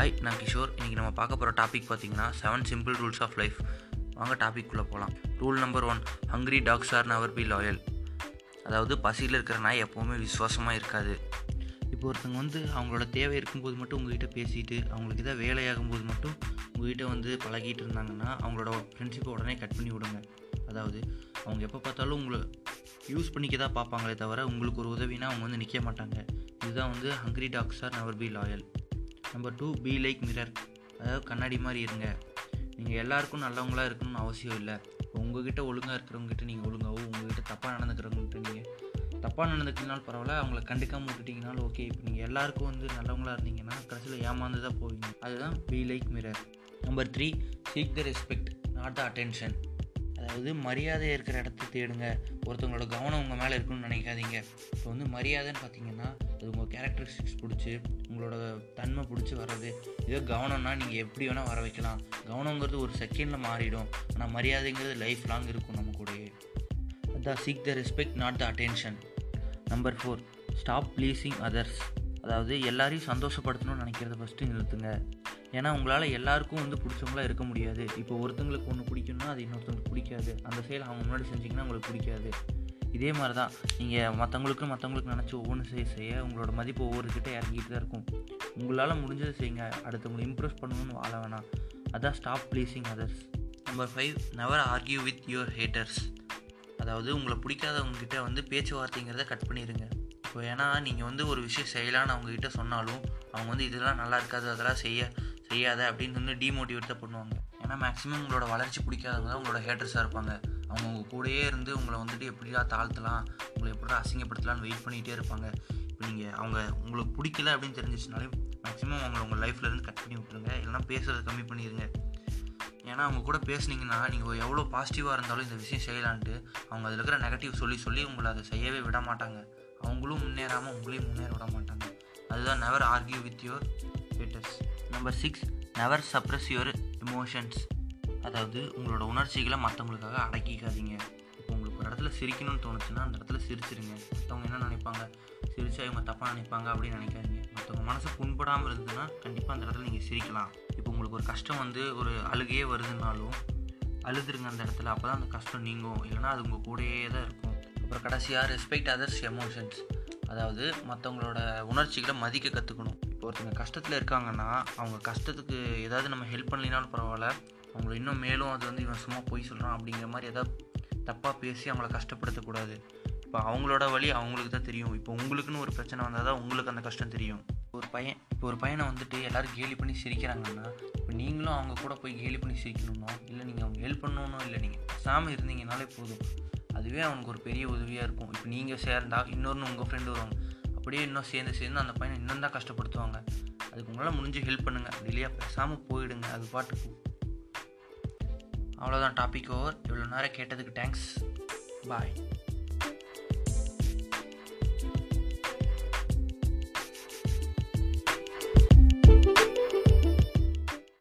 Hi நான் கிஷோர். இன்றைக்கி நம்ம பார்க்க போகிற டாபிக் பார்த்தீங்கன்னா seven simple rules of life வாங்க டாபிக்குள்ளே போகலாம் rule number one hungry dogs are never be loyal அதாவது பசியில் இருக்கிற நாய் எப்போவுமே விசுவாசமாக இருக்காது. இப்போ ஒருத்தவங்க வந்து அவங்களோட தேவை இருக்கும்போது மட்டும் உங்ககிட்ட பேசிட்டு அவங்களுக்கு எதாவது வேலையாகும்போது மட்டும் உங்ககிட்ட வந்து பழகிட்டு இருந்தாங்கன்னா அவங்களோட ஃப்ரெண்ட்ஷிப்பை உடனே கட் பண்ணி விடுங்க. அதாவது அவங்க எப்போ பார்த்தாலும் உங்களை யூஸ் பண்ணிக்க தான் பார்ப்பாங்களே தவிர உங்களுக்கு ஒரு உதவினா அவங்க வந்து நிற்க மாட்டாங்க. இதுதான் வந்து hungry dogs are never be loyal number two be like mirror அதாவது கண்ணாடி மாதிரி இருங்க. நீங்கள் எல்லாருக்கும் நல்லவங்களா இருக்கணும்னு அவசியம் இல்லை. உங்ககிட்ட ஒழுங்காக இருக்கிறவங்ககிட்ட நீங்கள் ஒழுங்காகவும் உங்ககிட்ட தப்பாக நடந்துக்கிறவங்ககிட்ட நீங்கள் தப்பாக நடந்துக்கினாலும் பரவாயில்ல அவங்கள கண்டுக்காமல் விட்டுட்டிங்கனாலும் ஓகே இப்போ நீங்கள் எல்லாருக்கும் வந்து நல்லவங்களாக இருந்தீங்கன்னா கடைசியில் ஏமாந்து தான் போவீங்க. அதுதான் be like mirror number three seek the respect not the attention அதாவது மரியாதை இருக்கிற இடத்த தேடுங்க. ஒருத்தவங்களோட கவனம் உங்கள் மேலே இருக்குன்னு நினைக்காதீங்க. இப்போ வந்து மரியாதைன்னு பார்த்தீங்கன்னா அது உங்கள் கேரக்டரிஸ்டிக்ஸ் பிடிச்சி உங்களோட தன்மை பிடிச்சி வர்றது இதோ கவனம்னா நீங்கள் எப்படி வேணால் வர வைக்கலாம். கவனங்கிறது ஒரு செகண்டில் மாறிடும். ஆனால் மரியாதைங்கிறது லைஃப் லாங் இருக்கும் நம்ம கூடயே. அதான் seek the respect not the attention number four stop pleasing others அதாவது எல்லாரையும் சந்தோஷப்படுத்தணும்னு நினைக்கிறத ஃபஸ்ட்டு நிறுத்துங்க. ஏன்னா உங்களால் எல்லாருக்கும் வந்து பிடிச்சவங்களா இருக்க முடியாது. இப்போ ஒருத்தங்களுக்கு ஒன்று பிடிக்கணும்னா அது இன்னொருத்தங்களுக்கு பிடிக்காது. அந்த செயல் அவங்க முன்னாடி செஞ்சிங்கன்னா உங்களுக்கு பிடிக்காது. இதே மாதிரி தான் நீங்கள் மற்றவங்களுக்கு மற்றவங்களுக்கு நினச்சி ஒவ்வொன்று செய்ய செய்ய உங்களோட மதிப்பு ஒவ்வொருக்கிட்ட இறங்கிட்டு தான் இருக்கும். உங்களால் முடிஞ்சதை செய்யுங்க. அடுத்தவங்களை இம்ப்ரெஸ் பண்ணணும்னு வாழ வேணாம். அதான் stop pleasing others number five never argue with your haters அதாவது உங்களை பிடிக்காதவங்கக்கிட்ட வந்து பேச்சுவார்த்தைங்கிறத கட் பண்ணிடுங்க இப்போ ஏன்னா நீங்கள் வந்து ஒரு விஷயம் செய்யலான்னு அவங்கக்கிட்ட சொன்னாலும் அவங்க வந்து இதெல்லாம் நல்லா இருக்காது அதெல்லாம் செய்ய செய்யாத அப்படின்னு வந்து டிமோட்டிவேட் தான் பண்ணுவாங்க. ஏன்னா மேக்ஸிமம் உங்களோட வளர்ச்சி பிடிக்காதவங்க தான் உங்களோட ஹேட்டர்ஸாக இருப்பாங்க. அவங்க உங்கள் கூடயே இருந்து உங்களை வந்துட்டு எப்படியா தாழ்த்தலாம் உங்களை எப்படிடா அசிங்கப்படுத்தலாம்னு வெயிட் பண்ணிகிட்டே இருப்பாங்க. இப்போ நீங்கள் அவங்க உங்களுக்கு பிடிக்கல அப்படின்னு தெரிஞ்சிச்சுனாலே மேக்ஸிமம் அவங்களை உங்கள் லைஃப்லேருந்து கட் பண்ணி விட்டுருங்க. இல்லைனா பேசுகிறத கம்மி பண்ணிடுங்க ஏன்னா அவங்க கூட பேசுனீங்கன்னா நீங்கள் எவ்வளோ பாசிட்டிவாக இருந்தாலும் இந்த விஷயம் செய்யலான்ட்டு அவங்க அதில் இருக்கிற நெகட்டிவ் சொல்லி சொல்லி உங்களை அதை செய்யவே விட மாட்டாங்க. அவங்களும் முன்னேறாமல் உங்களையும் முன்னேற விட மாட்டாங்க. அதுதான் never argue with your haters number six never suppress your emotions அதாவது உங்களோட உணர்ச்சிகளை மற்றவங்களுக்காக அடக்கிக்காதீங்க. இப்போ உங்களுக்கு ஒரு இடத்துல சிரிக்கணும்னு தோணுச்சுன்னா அந்த இடத்துல சிரிச்சிருங்க. மற்றவங்க என்ன நினைப்பாங்க? சிரிச்சா இவங்க தப்பாக நினைப்பாங்க அப்படின்னு நினைக்காதீங்க. மற்றவங்க மனசை புண்படாமல் இருந்ததுன்னா கண்டிப்பாக அந்த இடத்துல நீங்கள் சிரிக்கலாம். இப்போ உங்களுக்கு ஒரு கஷ்டம் வந்து ஒரு அழுகையே வருதுனாலும் அழுதுருங்க அந்த இடத்துல. அப்போ தான் அந்த கஷ்டம் நீங்கும். இல்லைனா அது உங்கள் கூடயே தான் இருக்கும். அப்புறம் கடைசியாக ரெஸ்பெக்ட் அதர்ஸ் எமோஷன்ஸ் அதாவது மற்றவங்களோட உணர்ச்சிகளை மதிக்க கற்றுக்கணும் இப்போ ஒருத்தங்க கஷ்டத்தில் இருக்காங்கன்னா அவங்க கஷ்டத்துக்கு ஏதாவது நம்ம ஹெல்ப் பண்ணலினாலும் பரவாயில்ல. அவங்கள இன்னும் மேலும் அது வந்து இவன் சும்மா போய் சொல்கிறான் அப்படிங்கிற மாதிரி எதாவது தப்பாக பேசி அவங்கள கஷ்டப்படுத்தக்கூடாது. இப்போ அவங்களோட வழி அவங்களுக்கு தான் தெரியும். இப்போ உங்களுக்குன்னு ஒரு பிரச்சனை வந்தால் தான் உங்களுக்கு அந்த கஷ்டம் தெரியும். ஒரு பையன் இப்போ ஒரு பையனை வந்துட்டு எல்லோரும் கேலி பண்ணி சிரிக்கிறாங்கன்னா இப்போ நீங்களும் அவங்க கூட போய் கேலி பண்ணி சிரிக்கணும்னோ இல்லை நீங்கள் அவங்க ஹெல்ப் பண்ணணும் இல்லை நீங்கள் பேசாமல் இருந்தீங்கனாலே போதும். அதுவே அவனுக்கு ஒரு பெரிய உதவியாக இருக்கும். இப்போ நீங்கள் சேர்ந்தா இன்னொன்று உங்கள் ஃப்ரெண்டு வருவாங்க அப்படியே இன்னும் சேர்ந்து சேர்ந்து அந்த பையனை இன்னும் தான் கஷ்டப்படுத்துவாங்க. அதுக்கு உங்களால் முடிஞ்சு ஹெல்ப் பண்ணுங்கள் அப்படி இல்லையா பேசாமல் போயிடுங்க. அது பாட்டுக்கு அவ்வளோதான் டாபிக் ஓவர் இவ்வளோ நேரம் கேட்டதுக்கு தேங்க்ஸ் பாய்